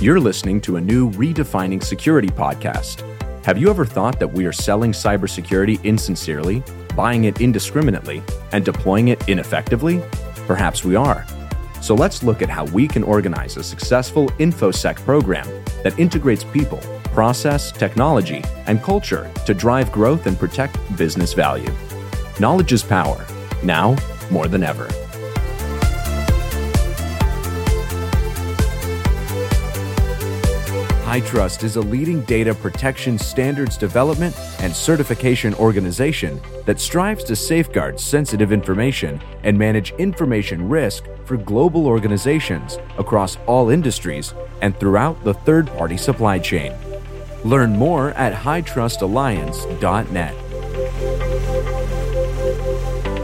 You're listening to a new Redefining Security podcast. Have you ever thought that we are selling cybersecurity insincerely, buying it indiscriminately, and deploying it ineffectively? Perhaps we are. So let's look at how we can organize a successful InfoSec program that integrates people process, technology, and culture to drive growth and protect business value. Knowledge is power, now more than ever. HITRUST is a leading data protection standards development and certification organization that strives to safeguard sensitive information and manage information risk for global organizations across all industries and throughout the third party supply chain. Learn more at hitrustalliance.net.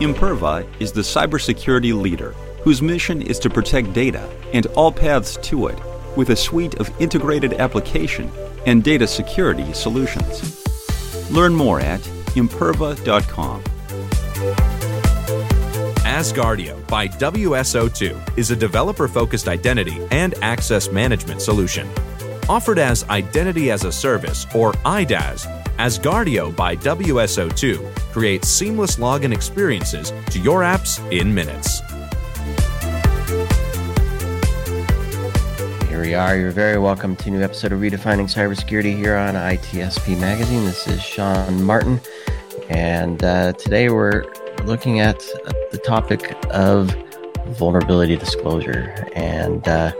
Imperva is the cybersecurity leader whose mission is to protect data and all paths to it with a suite of integrated application and data security solutions. Learn more at imperva.com. Asgardeo by WSO2 is a developer focused identity and access management solution Offered as Identity as a Service, or IDaaS, Asgardeo by WSO2 creates seamless login experiences to your apps in minutes. Here we are. You're very welcome to a new episode of Redefining Cybersecurity here on ITSP Magazine. This is Sean Martin, and uh, today we're looking at the topic of vulnerability disclosure. And uh,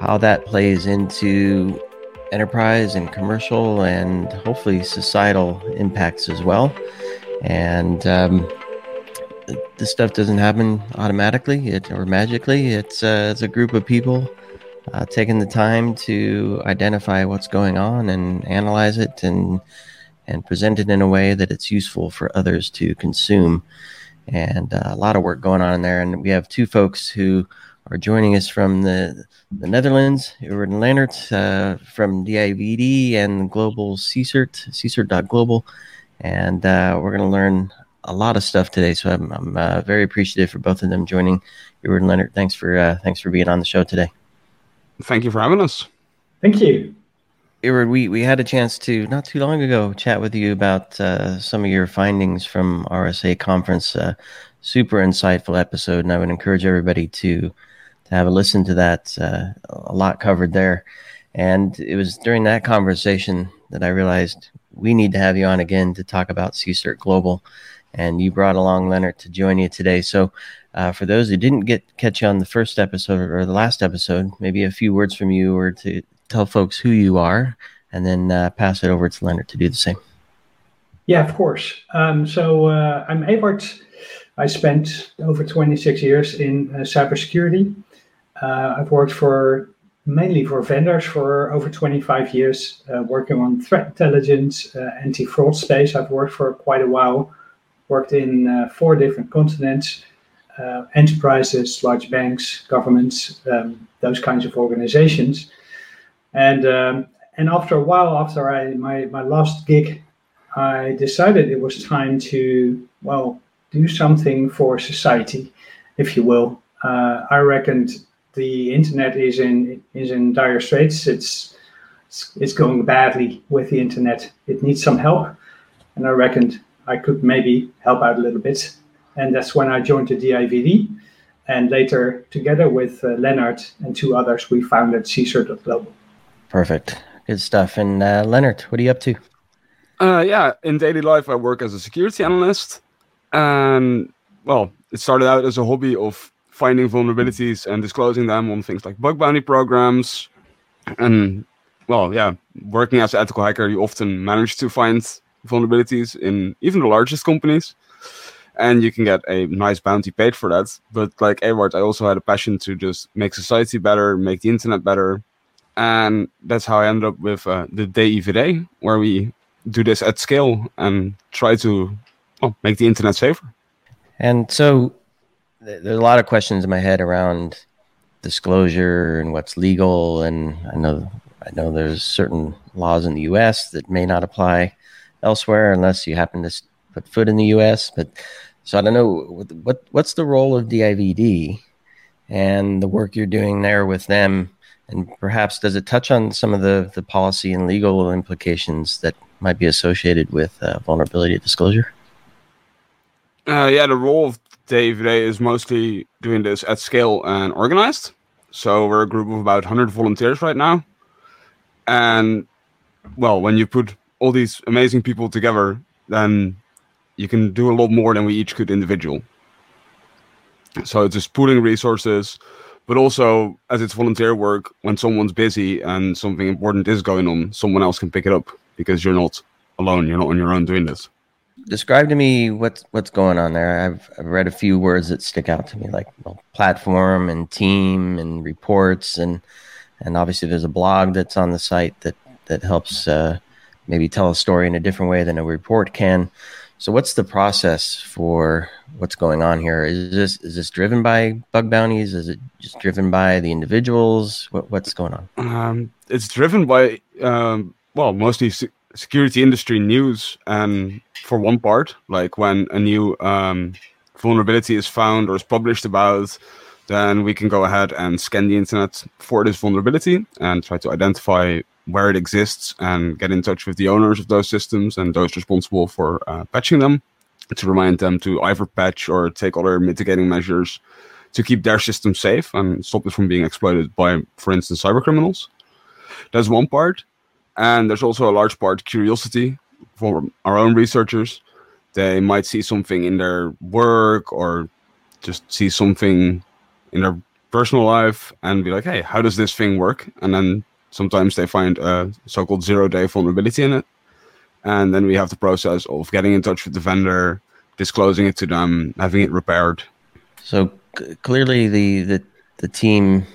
how that plays into enterprise and commercial and hopefully societal impacts as well. And um, this stuff doesn't happen automatically it, or magically. It's, uh, it's a group of people uh, taking the time to identify what's going on and analyze it and and present it in a way that it's useful for others to consume. And uh, a lot of work going on in there. And we have two folks who are joining us from the, the Netherlands. Eward Lennaert uh, from DIVD and Global CSIRT, CSIRT.global. And uh, we're going to learn a lot of stuff today. So I'm, I'm uh, very appreciative for both of them joining. And Lennaert, thanks for, uh, thanks for being on the show today. Thank you for having us. Thank you. Eward, we, we had a chance to not too long ago chat with you about uh, some of your findings from RSA conference. Uh, super insightful episode, and I would encourage everybody to to have a listen to that. Uh, a lot covered there. And it was during that conversation that I realized we need to have you on again to talk about CSIRT Global. And you brought along Lennaert to join you today. So, uh, for those who didn't get catch you on the first episode or the last episode, maybe a few words from you or to tell folks who you are, and then uh, pass it over to Lennaert to do the same. Yeah, of course. Um, so uh, I'm Eward. I spent over 26 years in uh, cybersecurity. Uh, I've worked for mainly for vendors for over 25 years, uh, working on threat intelligence, anti-fraud space. I've worked for quite a while, worked in four different continents, uh, enterprises, large banks, governments, um, those kinds of organizations. And um, and after a while, after I my my last gig, I decided it was time to well do something for society, if you will. Uh, I reckoned the internet is in is in dire straits. It's it's going badly with the internet. It needs some help, and I reckoned I could maybe help out a little bit. And that's when I joined the DIVD, and later together with uh, Lennaert and two others, we founded CSIRT.global. Perfect, good stuff. And uh, Lennaert, what are you up to? Uh, yeah, in daily life, I work as a security analyst, and well, it started out as a hobby of finding vulnerabilities and disclosing them on things like bug bounty programs. And well, yeah, working as an ethical hacker, you often manage to find vulnerabilities in even the largest companies. And you can get a nice bounty paid for that. But like Eward, I also had a passion to just make society better, make the internet better. and that's how I ended up with uh, the DIVD, where we do this at scale and try to well, make the internet safer. And so there's a lot of questions in my head around disclosure and what's legal. And I know I know there's certain laws in the U.S. that may not apply elsewhere unless you happen to put foot in the U.S. But so I don't know what what's the role of DIVD and the work you're doing there with them, and perhaps does it touch on some of the the policy and legal implications that might be associated with uh, vulnerability disclosure? Uh, yeah, the role of DIVD is mostly doing this at scale and organized. So we're a group of about 100 volunteers right now. And well, when you put all these amazing people together, then you can do a lot more than we each could individual. So it's just pooling resources, but also as it's volunteer work, when someone's busy and something important is going on, someone else can pick it up because you're not alone. You're not on your own doing this. Describe to me what's what's going on there. I've, I've read a few words that stick out to me, like well, platform and team and reports, and and obviously there's a blog that's on the site that that helps uh, maybe tell a story in a different way than a report can. So, what's the process for what's going on here? Is this is this driven by bug bounties? Is it just driven by the individuals? What, what's going on? Um, it's driven by um, well, mostly security industry news, and for one part, like when a new um, vulnerability is found or is published about, then we can go ahead and scan the internet for this vulnerability and try to identify where it exists and get in touch with the owners of those systems and those responsible for uh, patching them to remind them to either patch or take other mitigating measures to keep their system safe and stop it from being exploited by, for instance, cyber criminals. That's one part. And there's also a large part curiosity for our own researchers. They might see something in their work or just see something in their personal life and be like, hey, how does this thing work? And then sometimes they find a so-called zero-day vulnerability in it. And then we have the process of getting in touch with the vendor, disclosing it to them, having it repaired. So c- clearly the, the the team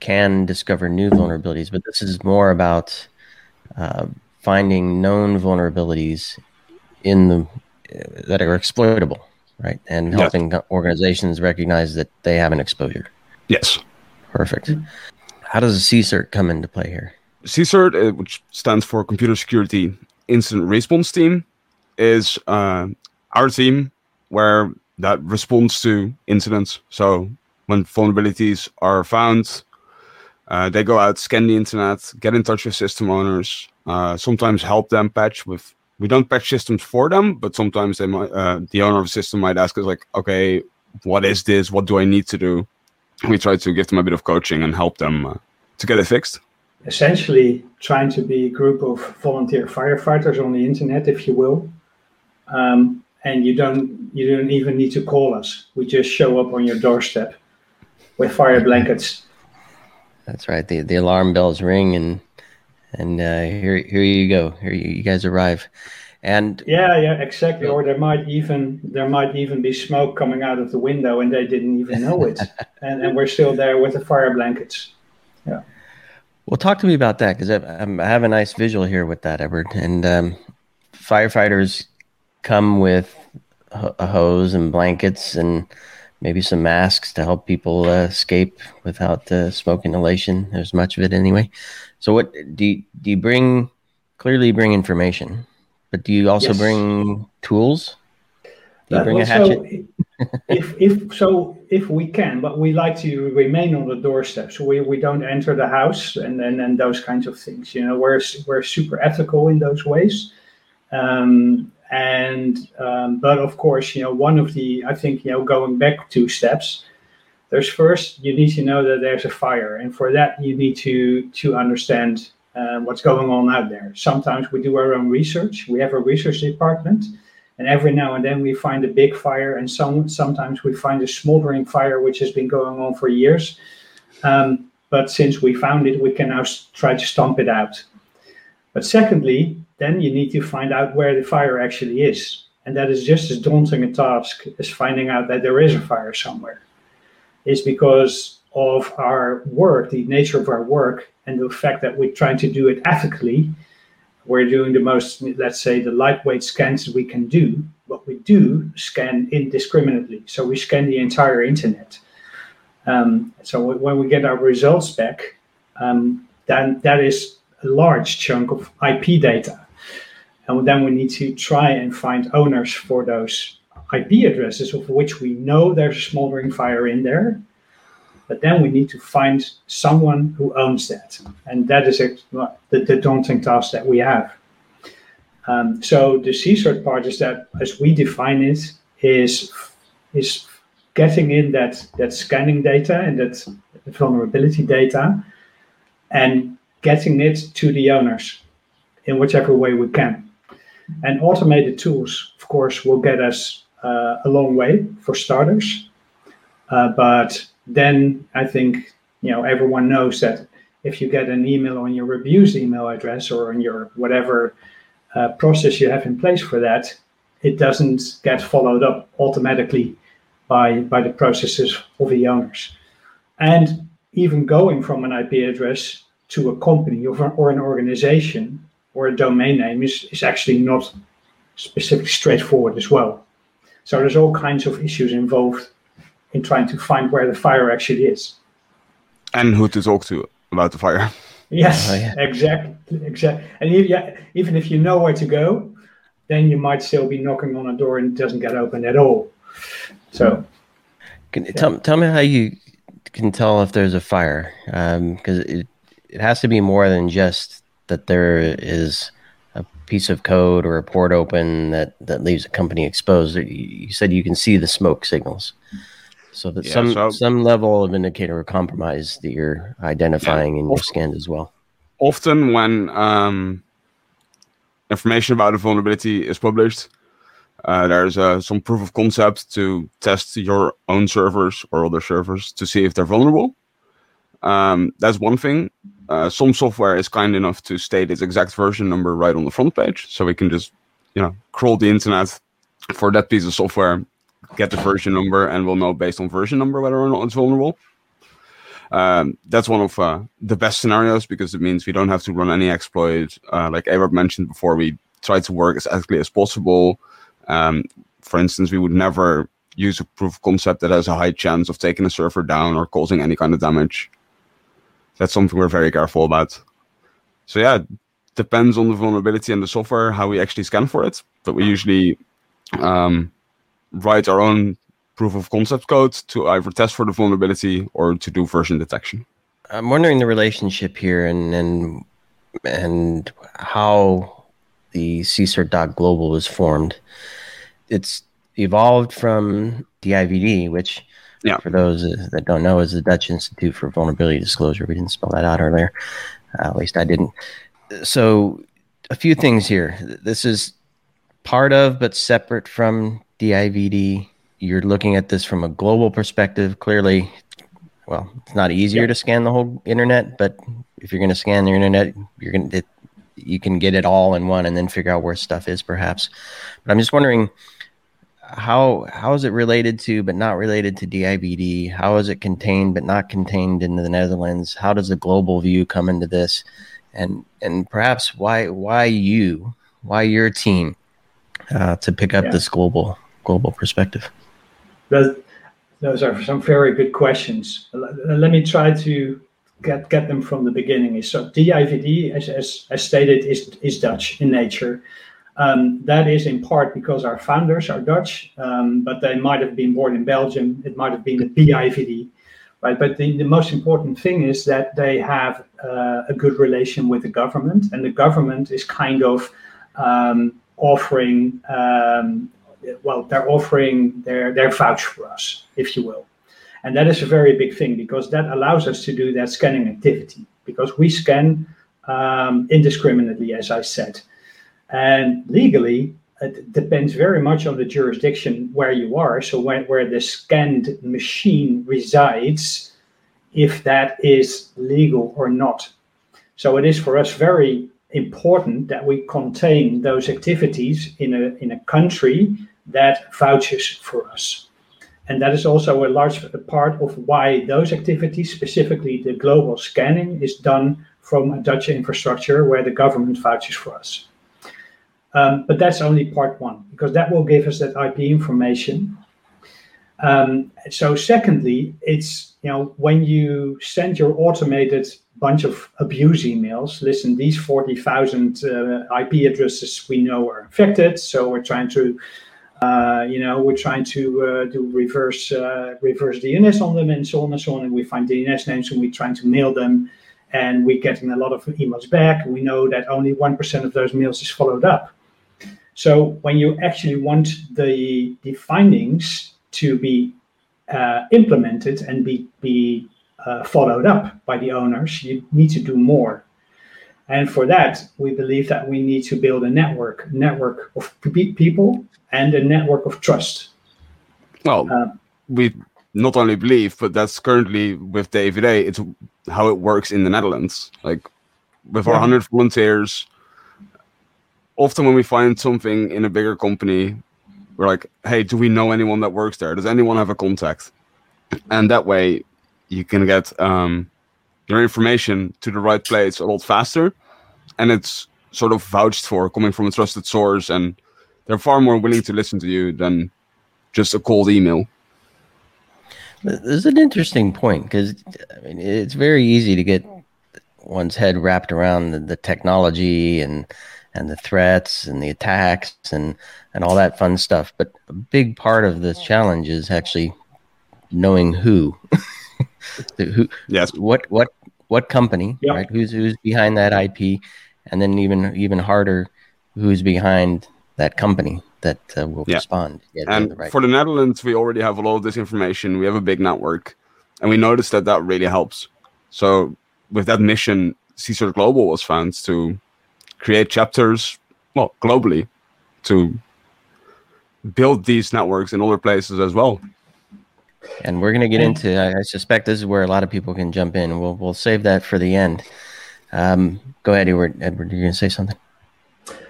can discover new vulnerabilities, but this is more about uh, finding known vulnerabilities in the uh, that are exploitable, right? And helping yes. organizations recognize that they have an exposure. Yes. Perfect. How does a CSIRT come into play here? CSIRT, uh, which stands for Computer Security Incident Response Team, is uh, our team where that responds to incidents. So when vulnerabilities are found, uh, they go out, scan the internet, get in touch with system owners, uh, sometimes help them patch with. We don't patch systems for them, but sometimes they might. Uh, the owner of the system might ask us, like, "Okay, what is this? What do I need to do?" We try to give them a bit of coaching and help them uh, to get it fixed. Essentially, trying to be a group of volunteer firefighters on the internet, if you will, um, and you don't you don't even need to call us. We just show up on your doorstep with fire blankets that's right. The the alarm bells ring and and uh, here here you go. Here you, you guys arrive. And yeah, yeah, exactly. Or there might even there might even be smoke coming out of the window and they didn't even know it. and and we're still there with the fire blankets. Yeah. Well, talk to me about that because I, I, have a nice visual here with that, Edward. And um, firefighters come with a hose and blankets and maybe some masks to help people uh, escape without uh, smoke inhalation. There's much of it anyway. So, what do you, do you bring? Clearly, bring information, but do you also yes. bring tools? Do you bring a hatchet? if if so, if we can, but we like to remain on the doorstep, so we, we don't enter the house and and, and those kinds of things. You know, we're we're super ethical in those ways. Um, and um, but of course, you know, one of the I think you know going back two steps. There's first you need to know that there's a fire, and for that you need to to understand uh, what's going on out there. Sometimes we do our own research. We have a research department, and every now and then we find a big fire, and some sometimes we find a smoldering fire which has been going on for years. Um, but since we found it, we can now try to stomp it out. But secondly, then you need to find out where the fire actually is. And that is just as daunting a task as finding out that there is a fire somewhere. It's because of our work, the nature of our work, and the fact that we're trying to do it ethically, we're doing the most, let's say, the lightweight scans we can do. What we do scan indiscriminately. So we scan the entire internet. Um, so when we get our results back, um, then that is a large chunk of IP data. And then we need to try and find owners for those IP addresses of which we know there's a smoldering fire in there. But then we need to find someone who owns that. And that is the, the daunting task that we have. Um, so the CSIRT part is that, as we define it, is is getting in that that scanning data and that vulnerability data, and getting it to the owners in whichever way we can. And automated tools, of course, will get us uh, a long way for starters. Uh, but then I think you know everyone knows that if you get an email on your abused email address or on your whatever uh, process you have in place for that, it doesn't get followed up automatically by by the processes of the owners. And even going from an IP address to a company or, or an organization or a domain name is, is actually not specifically straightforward as well. So there's all kinds of issues involved in trying to find where the fire actually is. And who to talk to about the fire. Yes, oh, yeah. exactly, exactly. And if, yeah, even if you know where to go, then you might still be knocking on a door and it doesn't get open at all. So, can, yeah. tell tell me how you can tell if there's a fire, because um, it it has to be more than just that there is a piece of code or a port open that that leaves a company exposed. You said you can see the smoke signals, so that yeah, some so some level of indicator of compromise that you're identifying yeah, in your scan as well. Often, when um, information about a vulnerability is published, uh, there's uh, some proof of concept to test your own servers or other servers to see if they're vulnerable. Um, that's one thing. Uh, some software is kind enough to state its exact version number right on the front page, so we can just, you know, crawl the internet for that piece of software, get the version number, and we'll know based on version number whether or not it's vulnerable. Um, that's one of uh, the best scenarios because it means we don't have to run any exploit. Uh, like Eward mentioned before, we try to work as ethically as possible. Um, for instance, we would never use a proof of concept that has a high chance of taking a server down or causing any kind of damage that's something we're very careful about. So yeah, depends on the vulnerability and the software how we actually scan for it. But we usually um, write our own proof of concept code to either test for the vulnerability or to do version detection. I'm wondering the relationship here and and and how the CSIRT.global was formed. It's evolved from DIVD, which yeah. For those that don't know, is the Dutch Institute for Vulnerability Disclosure. We didn't spell that out earlier. Uh, at least I didn't. So, a few things here. This is part of, but separate from DIVD. You're looking at this from a global perspective. Clearly, well, it's not easier to scan the whole internet, but if you're going to scan the internet, you're going to you can get it all in one and then figure out where stuff is, perhaps. But I'm just wondering how how is it related to but not related to DIVD? How is it contained but not contained in the Netherlands? How does the global view come into this? And and perhaps why why you why your team uh, to pick up yeah. this global global perspective? Those, those are some very good questions. Let me try to get get them from the beginning. So DIVD, as as, as stated, is is Dutch in nature. Um, that is in part because our founders are Dutch, um, but they might have been born in Belgium. It might have been the BIVD, right? But the, the most important thing is that they have uh, a good relation with the government, and the government is kind of um, offering, um, well, they're offering their their vouch for us, if you will, and that is a very big thing because that allows us to do that scanning activity because we scan um, indiscriminately, as I said. And legally, it depends very much on the jurisdiction where you are. So where the scanned machine resides, if that is legal or not. So it is for us very important that we contain those activities in a in a country that vouches for us. And that is also a large part of why those activities, specifically the global scanning, is done from a Dutch infrastructure where the government vouches for us. Um, but that's only part one because that will give us that IP information. Um, so secondly, it's you know when you send your automated bunch of abuse emails. Listen, these forty thousand uh, IP addresses we know are infected, so we're trying to. Uh, you know, we're trying to uh, do reverse uh, reverse DNS on them and so on and so on. And we find DNS names and we're trying to mail them, and we're getting a lot of emails back. We know that only one percent of those mails is followed up. So when you actually want the, the findings to be uh, implemented and be, be uh, followed up by the owners, you need to do more. And for that, we believe that we need to build a network, network of people and a network of trust. Well, uh, we not only believe, but that's currently with the AVD, it's how it works in the Netherlands. Like with yeah. our 100 volunteers, often when we find something in a bigger company, we're like, hey, do we know anyone that works there? Does anyone have a contact? And that way you can get um, your information to the right place a lot faster. And it's sort of vouched for coming from a trusted source. And they're far more willing to listen to you than just a cold email. This is an interesting point because I mean, it's very easy to get one's head wrapped around the, the technology and and the threats and the attacks and and all that fun stuff. But a big part of this challenge is actually knowing who, who, yes, what what what company, yep. right? Who's who's behind that IP, and then even even harder, who's behind that company that uh, will yeah. respond. and the right for the Netherlands, we already have a lot of this information. We have a big network, and we noticed that that really helps. So with that mission, CSIRT Global was found to create chapters, well, globally, to build these networks in other places as well. And we're going to get into. I, suspect this is where a lot of people can jump in. We'll we'll save that for the end. Um, go ahead, Edward. Edward, you're going to say something.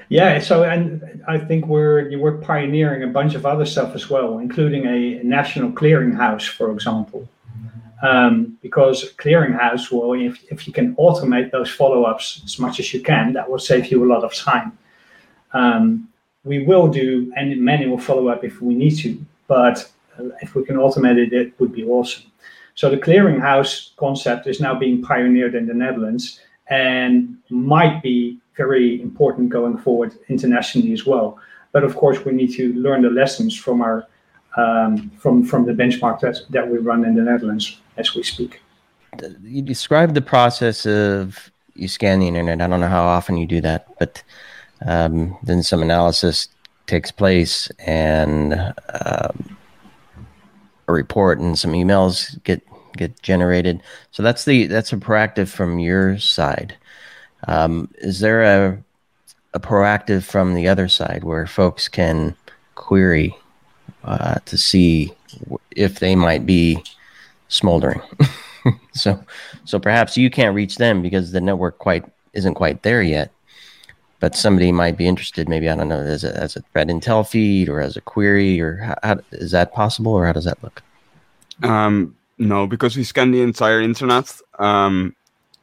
Yeah. So, and I think we're we're pioneering a bunch of other stuff as well, including a national clearinghouse, for example um, because clearinghouse well, if, if you can automate those follow-ups as much as you can that will save you a lot of time um, we will do any manual follow-up if we need to but if we can automate it it would be awesome so the clearinghouse concept is now being pioneered in the netherlands and might be very important going forward internationally as well but of course we need to learn the lessons from our um, from from the benchmark that, that we run in the Netherlands as we speak. You described the process of you scan the internet. I don't know how often you do that, but um, then some analysis takes place and um, a report and some emails get get generated. So that's the that's a proactive from your side. Um, is there a a proactive from the other side where folks can query uh, to see if they might be smoldering. so, so perhaps you can't reach them because the network quite isn't quite there yet. But somebody might be interested. Maybe I don't know as a as a threat intel feed or as a query or how, how is that possible or how does that look? Um, no, because we scan the entire internet. Um,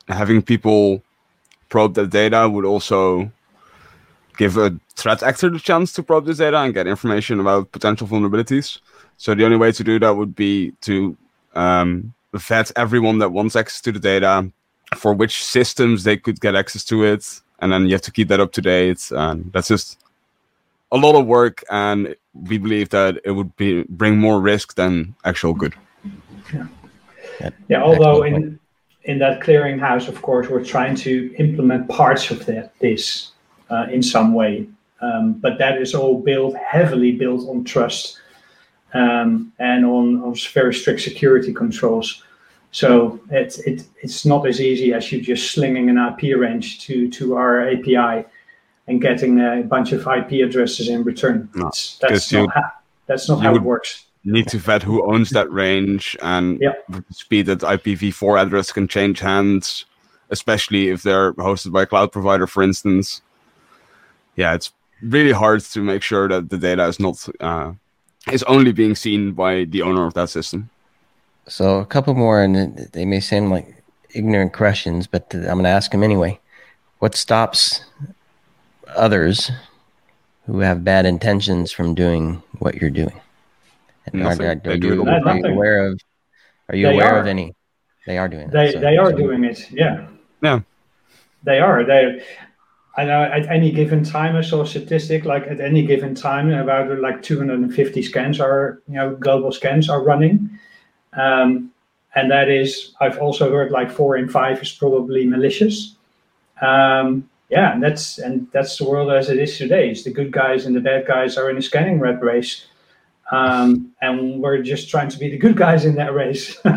having people probe that data would also give a threat actor the chance to probe this data and get information about potential vulnerabilities. So the only way to do that would be to um, vet everyone that wants access to the data for which systems they could get access to it, and then you have to keep that up to date. And that's just a lot of work, and we believe that it would be bring more risk than actual good. Yeah, yeah. Although in in that clearinghouse, of course, we're trying to implement parts of that this uh, in some way. Um, but that is all built heavily built on trust um, and on, on very strict security controls. So it, it, it's not as easy as you just slinging an IP range to, to our API and getting a bunch of IP addresses in return. No, that's, not how, that's not how it works. You need to vet who owns that range and yep. the speed that IPv4 address can change hands, especially if they're hosted by a cloud provider, for instance yeah, it's really hard to make sure that the data is not uh, is only being seen by the owner of that system. So a couple more, and they may seem like ignorant questions, but I'm going to ask them anyway. What stops others who have bad intentions from doing what you're doing? And are, Nothing. are, are you, are you aware of? Are you They aware are. of any? They are doing. They it, so- they are so- doing it. Yeah. Yeah. They are. They. I know at any given time, I saw a statistic like at any given time, about like 250 scans are, you know, global scans are running. Um, and that is, I've also heard like four in five is probably malicious. Um, yeah, and that's and that's the world as it is today. It's the good guys and the bad guys are in a scanning rat race, um, and we're just trying to be the good guys in that race.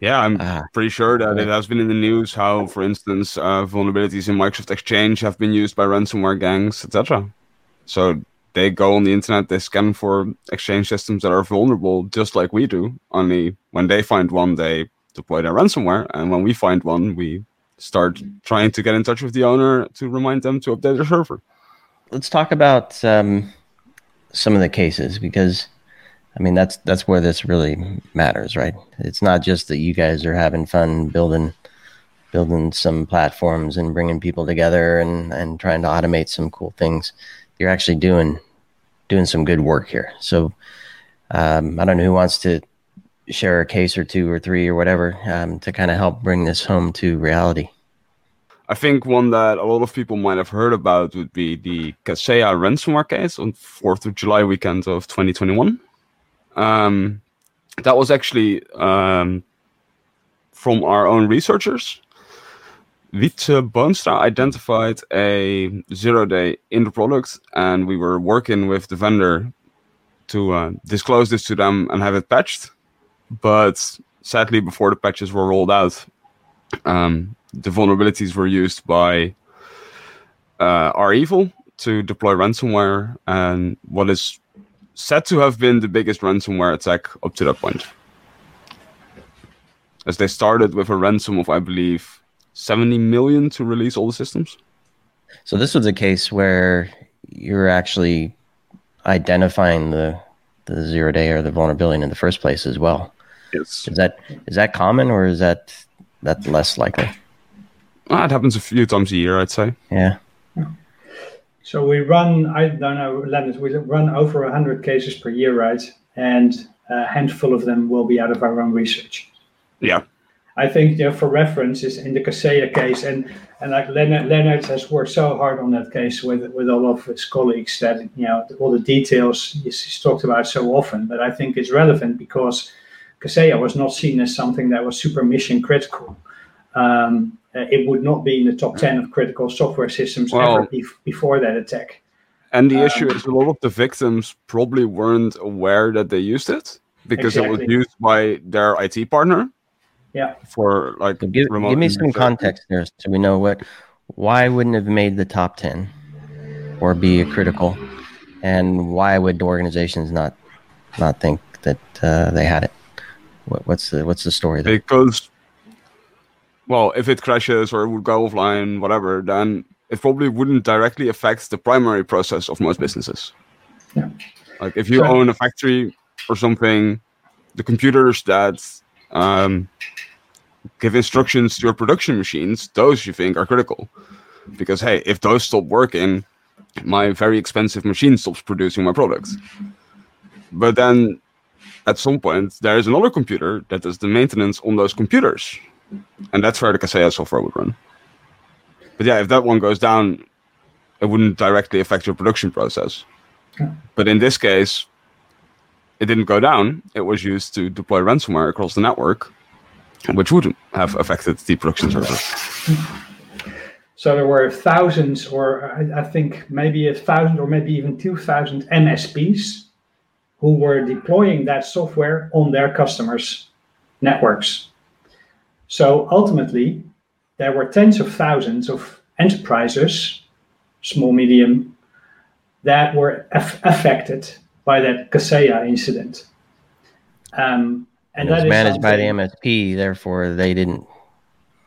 Yeah, I'm Ah. pretty sure that it has been in the news how, for instance, uh, vulnerabilities in Microsoft Exchange have been used by ransomware gangs, etc. So they go on the internet, they scan for Exchange systems that are vulnerable, just like we do. Only when they find one, they deploy their ransomware, and when we find one, we start trying to get in touch with the owner to remind them to update their server. let's talk about um, some of the cases because I mean that's that's where this really matters, right? It's not just that you guys are having fun building building some platforms and bringing people together and and trying to automate some cool things. You're actually doing doing some good work here. So um, I don't know who wants to share a case or two or three or whatever um, to kind of help bring this home to reality. I think one that a lot of people might have heard about would be the Kaseya ransomware case on 4th of July weekend of 2021. Um, that was actually um, from our own researchers. Wietse Boonstra identified a zero day in the product, and we were working with the vendor to uh, disclose this to them and have it patched. But sadly, before the patches were rolled out, um, the vulnerabilities were used by uh, REvil to deploy ransomware, and what is said to have been the biggest ransomware attack up to that point. As they started with a ransom of, I believe, 70 million to release all the systems. So this was a case where you're actually identifying the the zero day or the vulnerability in the first place as well. Yes. Is that is that common or is that that less likely? Ah, it happens a few times a year, I'd say. Yeah. So we run, I don't know, Lennaert, we run over 100 cases per year, right? And a handful of them will be out of our own research. Yeah. I think, know, for reference, is in the Kaseya case, and and like Lennaert, Lennaert has worked so hard on that case with with all of his colleagues that you know all the details he's, he's talked about so often. But I think it's relevant because Kaseya was not seen as something that was super mission critical. Um, it would not be in the top ten of critical software systems Well- ever bef- before that attack. And the Um, issue is a lot of the victims probably weren't aware that they used it because it was used by their IT partner Yeah. for like So give, give me some context there so we know what why wouldn't have made the top 10 or be a critical? And why would organizations not not think that uh, they had it? What, what's the what's the story there? Because well if it crashes or it would go offline whatever then it probably wouldn't directly affect the primary process of most businesses. Yeah. like if you So- own a factory or something the computers that um, give instructions to your production machines those you think are critical because hey if those stop working my very expensive machine stops producing my products but then at some point there is another computer that does the maintenance on those computers and that's where the Kaseya software would run. But yeah, if that one goes down, it wouldn't directly affect your production process. But in this case, it didn't go down. It was used to deploy ransomware across the network, which would have affected the production server. So there were thousands, or I, think maybe a thousand, or maybe even two thousand MSPs who were deploying that software on their customers' networks. So ultimately, there were tens of thousands of enterprises, small, medium, that were aff- affected by that Kaseya incident. Um, and it was that is managed by the msp therefore they didn't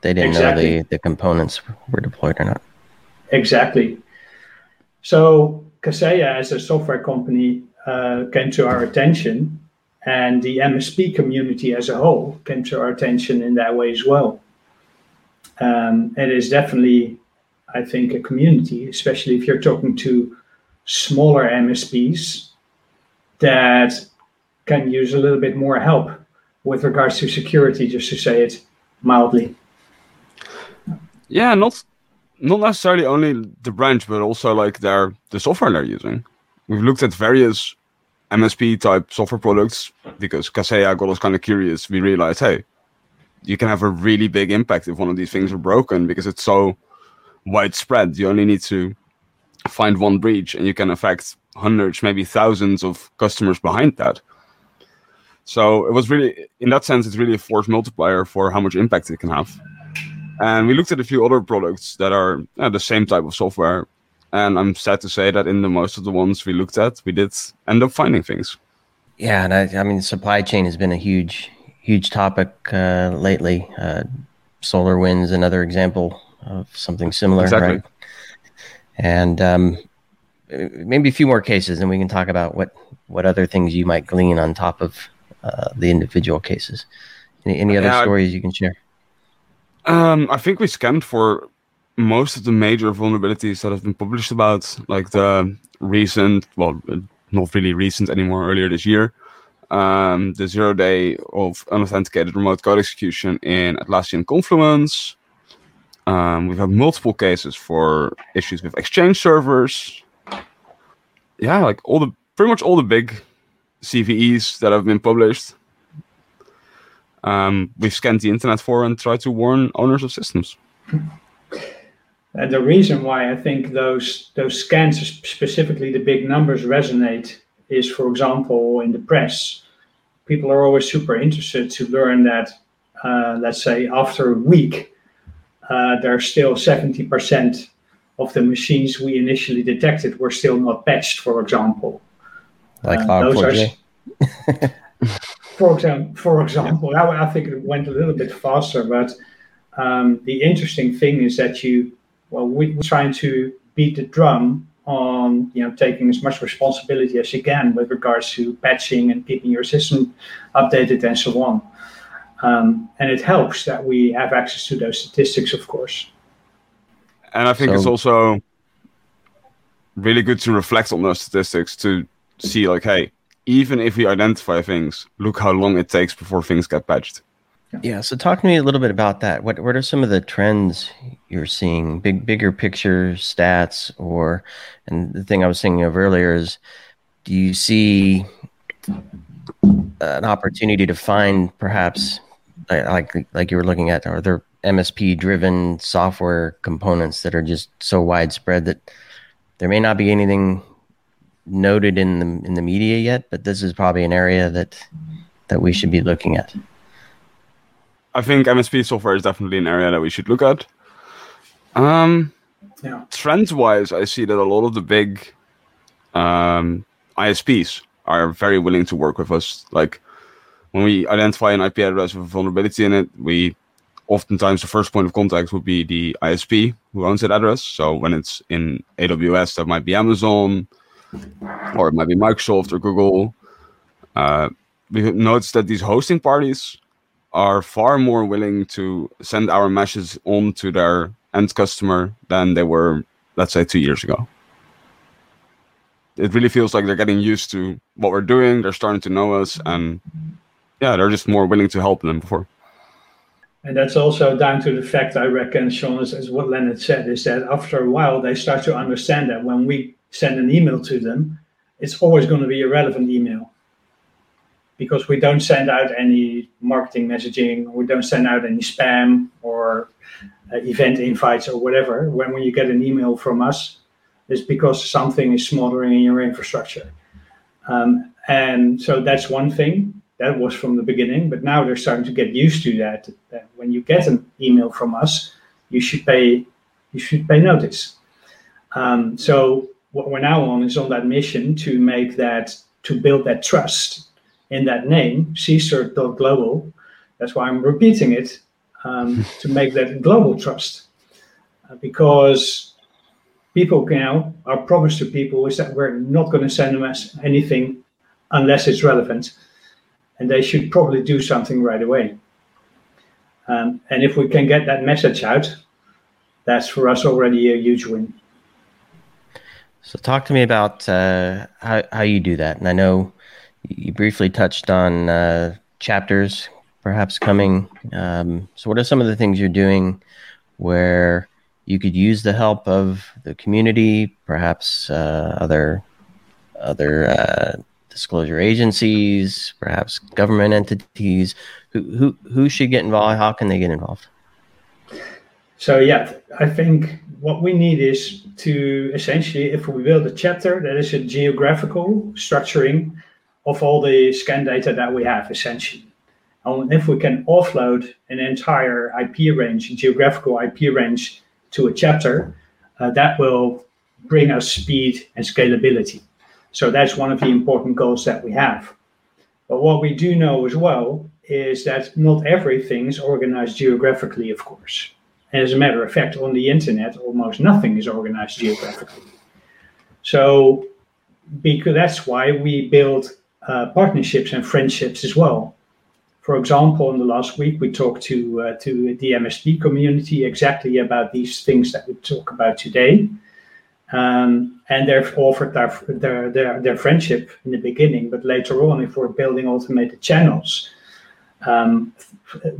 they didn't know the, the components were deployed or not Exactly. So Kaseya, as a software company, uh, came to our attention And the MSP community as a whole came to our attention in that way as well. Um, it is definitely, I think, a community, especially if you're talking to smaller MSPs that can use a little bit more help with regards to security, just to say it mildly. Yeah, not not necessarily only the branch, but also like their the software they're using. We've looked at various MSP type software products because Kaseya got us kind of curious. We realized, hey, you can have a really big impact if one of these things are broken because it's so widespread. You only need to find one breach and you can affect hundreds, maybe thousands of customers behind that. So it was really, in that sense, it's really a force multiplier for how much impact it can have. And we looked at a few other products that are uh, the same type of software. And I'm sad to say that in the most of the ones we looked at, we did end up finding things. Yeah, and I, I mean, supply chain has been a huge, huge topic uh, lately. Uh, SolarWinds, another example of something similar, exactly. right? And um, maybe a few more cases, and we can talk about what what other things you might glean on top of uh, the individual cases. Any, any other yeah, stories you can share? Um, I think we scanned for most of the major vulnerabilities that have been published about, like the recent, well, not really recent anymore, earlier this year, um, the zero day of unauthenticated remote code execution in Atlassian Confluence. Um, we've had multiple cases for issues with Exchange servers. Yeah, like all the pretty much all the big CVEs that have been published. Um, we've scanned the internet for and tried to warn owners of systems. And the reason why I think those those scans, specifically the big numbers, resonate is, for example, in the press, people are always super interested to learn that, uh, let's say, after a week, uh, there's still 70% of the machines we initially detected were still not patched, for example. Like uh, Log4j? for example, for example, I, I, think it went a little bit faster, but um, the interesting thing is that you, well, we, we're trying to beat the drum on you know taking as much responsibility as you can with regards to patching and keeping your system updated and so on. Um, and it helps that we have access to those statistics, of course. And I think so, it's also really good to reflect on those statistics to see, like, hey, even if we identify things, look how long it takes before things get patched. Yeah. So talk to me a little bit about that. What what are some of the trends you're seeing? Big bigger picture stats or and the thing I was thinking of earlier is do you see an opportunity to find perhaps like like you were looking at are there MSP driven software components that are just so widespread that there may not be anything noted in the in the media yet, but this is probably an area that that we should be looking at. I think MSP software is definitely an area that we should look at. Um, yeah. Trends wise, I see that a lot of the big um, ISPs are very willing to work with us. Like when we identify an IP address with a vulnerability in it, we oftentimes the first point of contact would be the ISP who owns that address. So when it's in AWS, that might be Amazon or it might be Microsoft or Google. Uh, we noticed that these hosting parties are far more willing to send our meshes on to their end customer than they were, let's say, two years ago. It really feels like they're getting used to what we're doing. They're starting to know us, and yeah, they're just more willing to help than before. And that's also down to the fact, I reckon, Sean, as, what Lennaert said, is that after a while they start to understand that when we send an email to them, it's always going to be a relevant email because we don't send out any marketing messaging, we don't send out any spam or uh, event invites or whatever. When, when you get an email from us, it's because something is smoldering in your infrastructure. Um, and so that's one thing. That was from the beginning, but now they're starting to get used to that. that when you get an email from us, you should pay you should pay notice. Um, so what we're now on is on that mission to make that to build that trust in that name, CSIRT.global. That's why I'm repeating it um, to make that global trust, uh, because people now our promise to people is that we're not going to send them anything unless it's relevant. And they should probably do something right away. Um, and if we can get that message out, that's for us already a huge win. So, talk to me about uh, how how you do that. And I know you briefly touched on uh, chapters perhaps coming. Um, so, what are some of the things you're doing where you could use the help of the community, perhaps uh, other other uh, disclosure agencies, perhaps government entities? Who who who should get involved? How can they get involved? So yeah, I think what we need is to essentially, if we build a chapter, that is a geographical structuring of all the scan data that we have, essentially. And if we can offload an entire IP range, geographical IP range, to a chapter, uh, that will bring us speed and scalability. So that's one of the important goals that we have. But what we do know as well is that not everything is organized geographically, of course. And as a matter of fact, on the internet, almost nothing is organized geographically. So, because that's why we build uh, partnerships and friendships as well. For example, in the last week, we talked to uh, to the MSP community exactly about these things that we talk about today, um, and they've offered their, their, their their friendship in the beginning. But later on, if we're building automated channels um,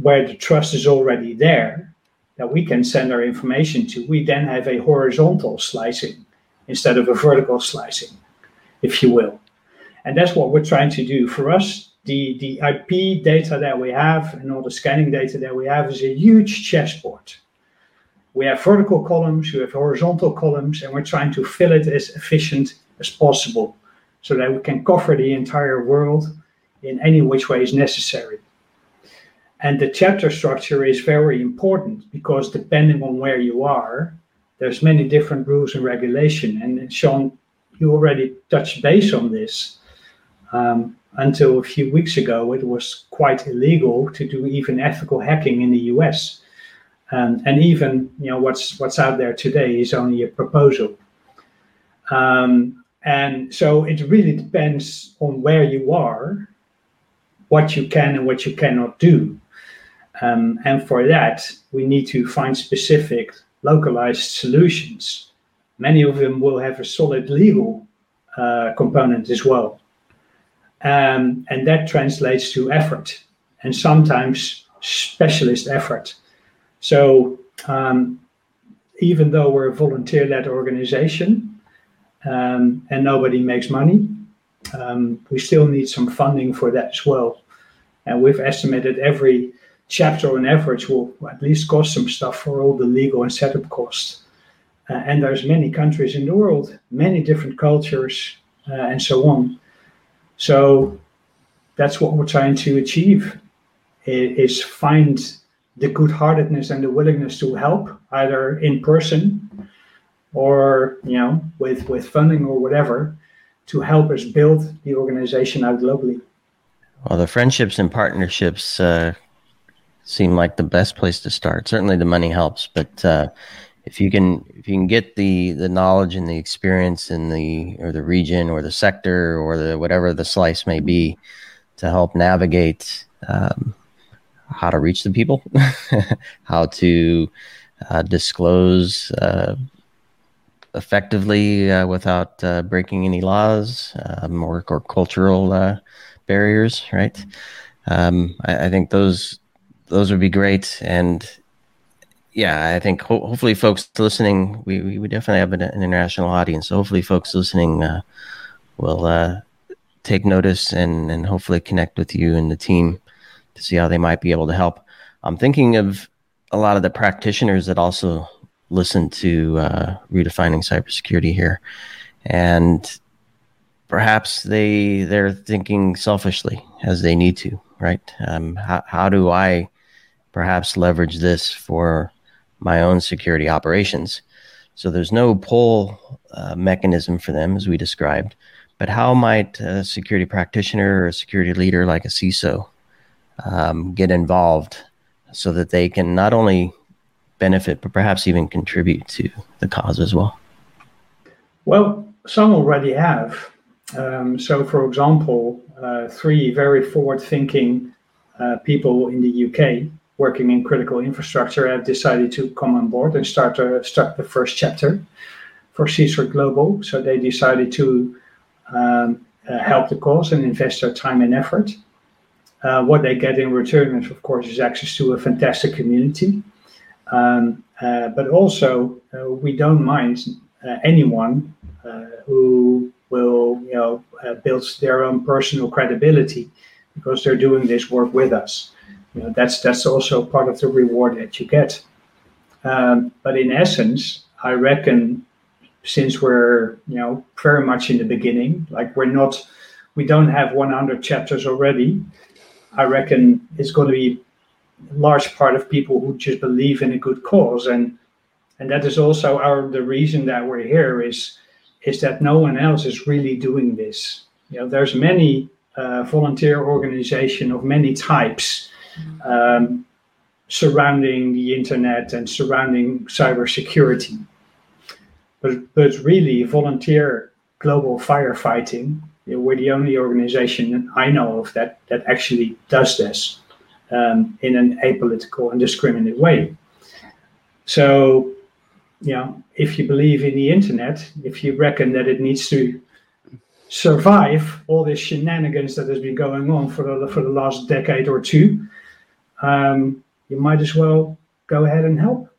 where the trust is already there, that we can send our information to, we then have a horizontal slicing instead of a vertical slicing, if you will. And that's what we're trying to do. For us, the, the IP data that we have and all the scanning data that we have is a huge chessboard. We have vertical columns, we have horizontal columns, and we're trying to fill it as efficient as possible so that we can cover the entire world in any which way is necessary. And the chapter structure is very important because depending on where you are, there's many different rules and regulation. And Sean, you already touched base on this. Um, until a few weeks ago, it was quite illegal to do even ethical hacking in the US. Um, and even you know what's what's out there today is only a proposal. Um, and so it really depends on where you are, what you can and what you cannot do. Um, and for that, we need to find specific localized solutions. Many of them will have a solid legal uh, component as well. Um, and that translates to effort and sometimes specialist effort. So, um, even though we're a volunteer led organization um, and nobody makes money, um, we still need some funding for that as well. And we've estimated every chapter on average will at least cost some stuff for all the legal and setup costs. Uh, and there's many countries in the world, many different cultures, uh, and so on. So that's what we're trying to achieve: is find the good-heartedness and the willingness to help, either in person or you know with with funding or whatever, to help us build the organization out globally. Well, the friendships and partnerships uh, seem like the best place to start. Certainly, the money helps, but uh, if you can if you can get the the knowledge and the experience in the or the region or the sector or the whatever the slice may be to help navigate um, how to reach the people, how to uh, disclose uh, effectively uh, without uh, breaking any laws um, or, or cultural uh, barriers, right? Um, I, I think those those would be great. And yeah, I think ho- hopefully folks listening, we, we definitely have an, an international audience. So hopefully folks listening uh, will take notice and, and hopefully connect with you and the team to see how they might be able to help. I'm thinking of a lot of the practitioners that also listen to uh, redefining cybersecurity here, and perhaps they they're thinking selfishly as they need to, right? Um, how how do I perhaps leverage this for my own security operations. So there's no pull uh, mechanism for them, as we described. But how might a security practitioner or a security leader like a CISO um, get involved so that they can not only benefit, but perhaps even contribute to the cause as well? Well, some already have. Um, so, for example, uh, three very forward-thinking uh, people in the UK working in critical infrastructure have decided to come on board and start uh, start the first chapter for CSIRT Global. So they decided to um, uh, help the cause and invest their time and effort. Uh, what they get in return, is, of course, is access to a fantastic community. Um, uh, but also, uh, we don't mind uh, anyone uh, who will, you know, build their own personal credibility because they're doing this work with us. You know, that's that's also part of the reward that you get. Um, but in essence, I reckon since we're you know very much in the beginning, like we're not, we don't have 100 chapters already. I reckon it's going to be a large part of people who just believe in a good cause, and and that is also our the reason that we're here is is that no one else is really doing this. You know, there's many uh, volunteer organization of many types um, surrounding the internet and surrounding cybersecurity. But, but really, volunteer global firefighting, we're the only organization I know of that, that actually does this um, in an apolitical and discriminate way. So, you know, if you believe in the internet, if you reckon that it needs to survive all this shenanigans that has been going on for the for the last decade or two, um, you might as well go ahead and help.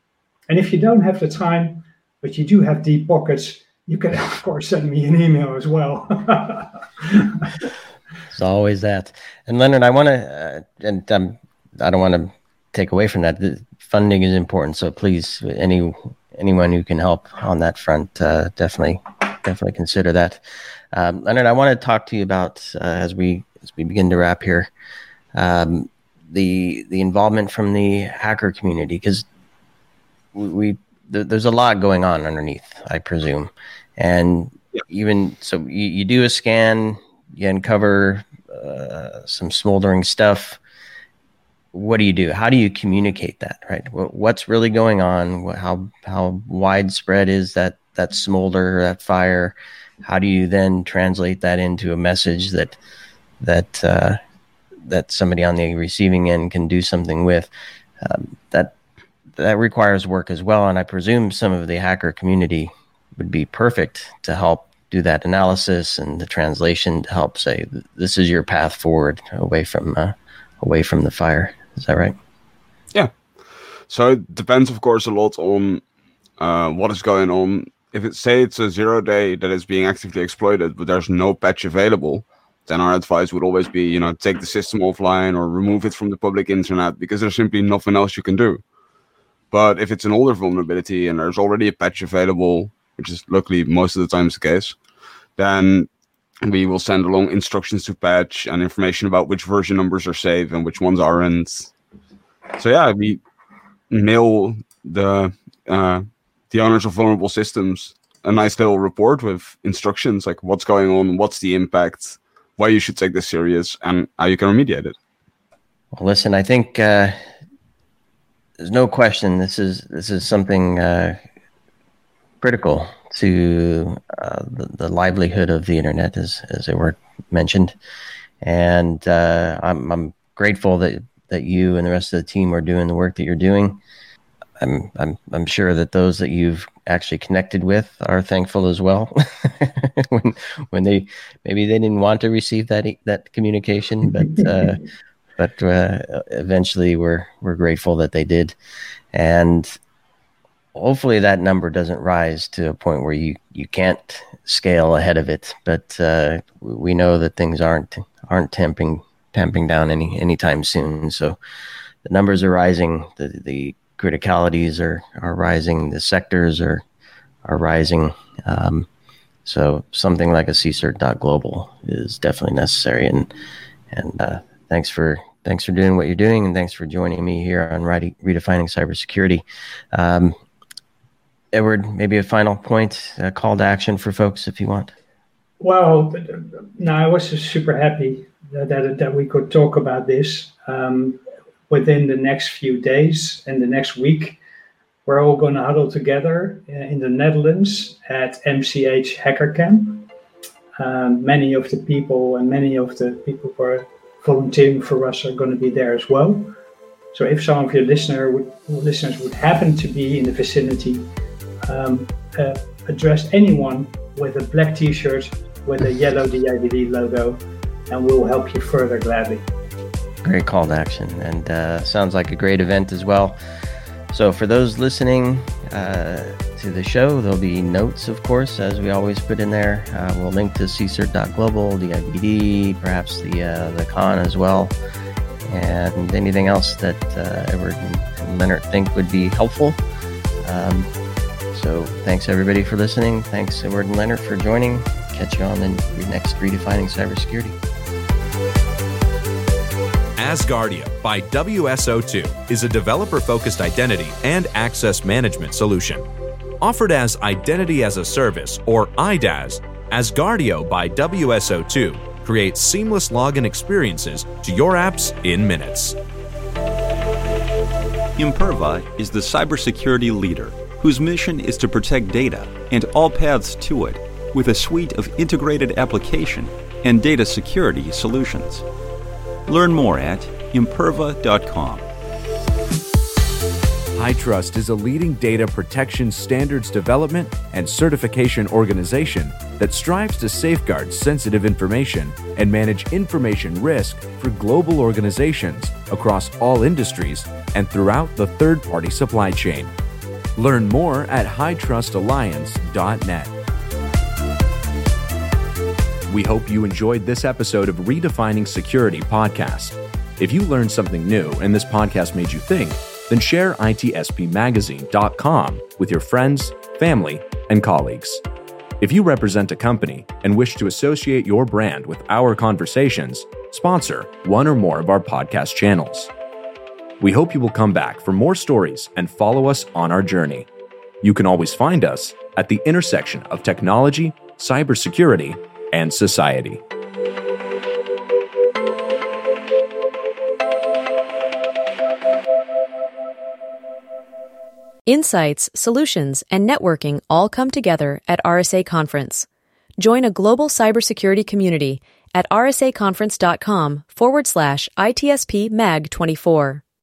And if you don't have the time, but you do have deep pockets, you can of course send me an email as well. it's always that. And Lennaert, I want to, uh, and um, I don't want to take away from that. The funding is important, so please, any anyone who can help on that front, uh, definitely, definitely consider that. Um, Lennaert, I want to talk to you about uh, as we as we begin to wrap here. Um, the the involvement from the hacker community because we, we there's a lot going on underneath, I presume, and yeah. even so, you, you do a scan, you uncover uh, some smoldering stuff. What do you do? How do you communicate that? Right? What's really going on? How how widespread is that that smolder, that fire? How do you then translate that into a message that that uh, that somebody on the receiving end can do something with. Um, that that requires work as well, and I presume some of the hacker community would be perfect to help do that analysis and the translation to help say this is your path forward away from uh, away from the fire. Is that right? Yeah. So it depends, of course, a lot on uh, what is going on. If it say it's a zero day that is being actively exploited, but there's no patch available, then our advice would always be, you know, take the system offline or remove it from the public internet because there's simply nothing else you can do. But if it's an older vulnerability and there's already a patch available, which is luckily most of the times the case, then we will send along instructions to patch and information about which version numbers are safe and which ones aren't. So yeah, we mail the uh, the owners of vulnerable systems a nice little report with instructions like what's going on, what's the impact, why you should take this serious and how you can remediate it. Well, listen, I think uh, there's no question this is this is something uh, critical to uh, the, the, livelihood of the internet, as as it were mentioned, and uh, I'm, I'm grateful that that you and the rest of the team are doing the work that you're doing. I'm I'm I'm sure that those that you've actually connected with are thankful as well. when when they maybe they didn't want to receive that that communication, but uh, but uh, eventually we're we're grateful that they did, and hopefully that number doesn't rise to a point where you you can't scale ahead of it. But uh, we know that things aren't aren't tamping tamping down any anytime soon. So the numbers are rising. The the criticalities are are rising, the sectors are are rising. Um, so something like a CSIRT.global is definitely necessary. And and uh, thanks for thanks for doing what you're doing, and thanks for joining me here on redefining cybersecurity. Um, Eward, maybe a final point, a call to action for folks if you want. Well, no, I was super happy that, that, that we could talk about this. Um, within the next few days and the next week, we're all going to huddle together uh, in the Netherlands at MCH Hacker Camp. Um, many of the people and many of the people who are volunteering for us are going to be there as well. So if some of your listener would, listeners would happen to be in the vicinity, um, uh, address anyone with a black T-shirt with a yellow DIVD logo, and we'll help you further gladly. Great call to action, and uh, sounds like a great event as well. So, for those listening uh, to the show, there'll be notes, of course, as we always put in there. Uh, we'll link to CSIRT.global, the IBD, perhaps the uh, the con as well, and anything else that uh, Eward and Lennaert think would be helpful. Um, so, thanks everybody for listening. Thanks, Eward and Lennaert, for joining. Catch you on the next Redefining Cybersecurity. Asgardeo by WSO2 is a developer focused identity and access management solution. Offered as Identity as a Service or IDaaS, Asgardeo by WSO2 creates seamless login experiences to your apps in minutes. Imperva is the cybersecurity leader whose mission is to protect data and all paths to it with a suite of integrated application and data security solutions. Learn more at imperva.com. HITRUST is a leading data protection standards development and certification organization that strives to safeguard sensitive information and manage information risk for global organizations across all industries and throughout the third party supply chain. Learn more at hitrustalliance.net. We hope you enjoyed this episode of Redefining Security podcast. If you learned something new and this podcast made you think, then share itspmagazine.com with your friends, family, and colleagues. If you represent a company and wish to associate your brand with our conversations, sponsor one or more of our podcast channels. We hope you will come back for more stories and follow us on our journey. You can always find us at the intersection of technology, cybersecurity, and society. Insights, solutions, and networking all come together at RSA Conference. Join a global cybersecurity community at rsaconference.com forward slash ITSP MAG 24.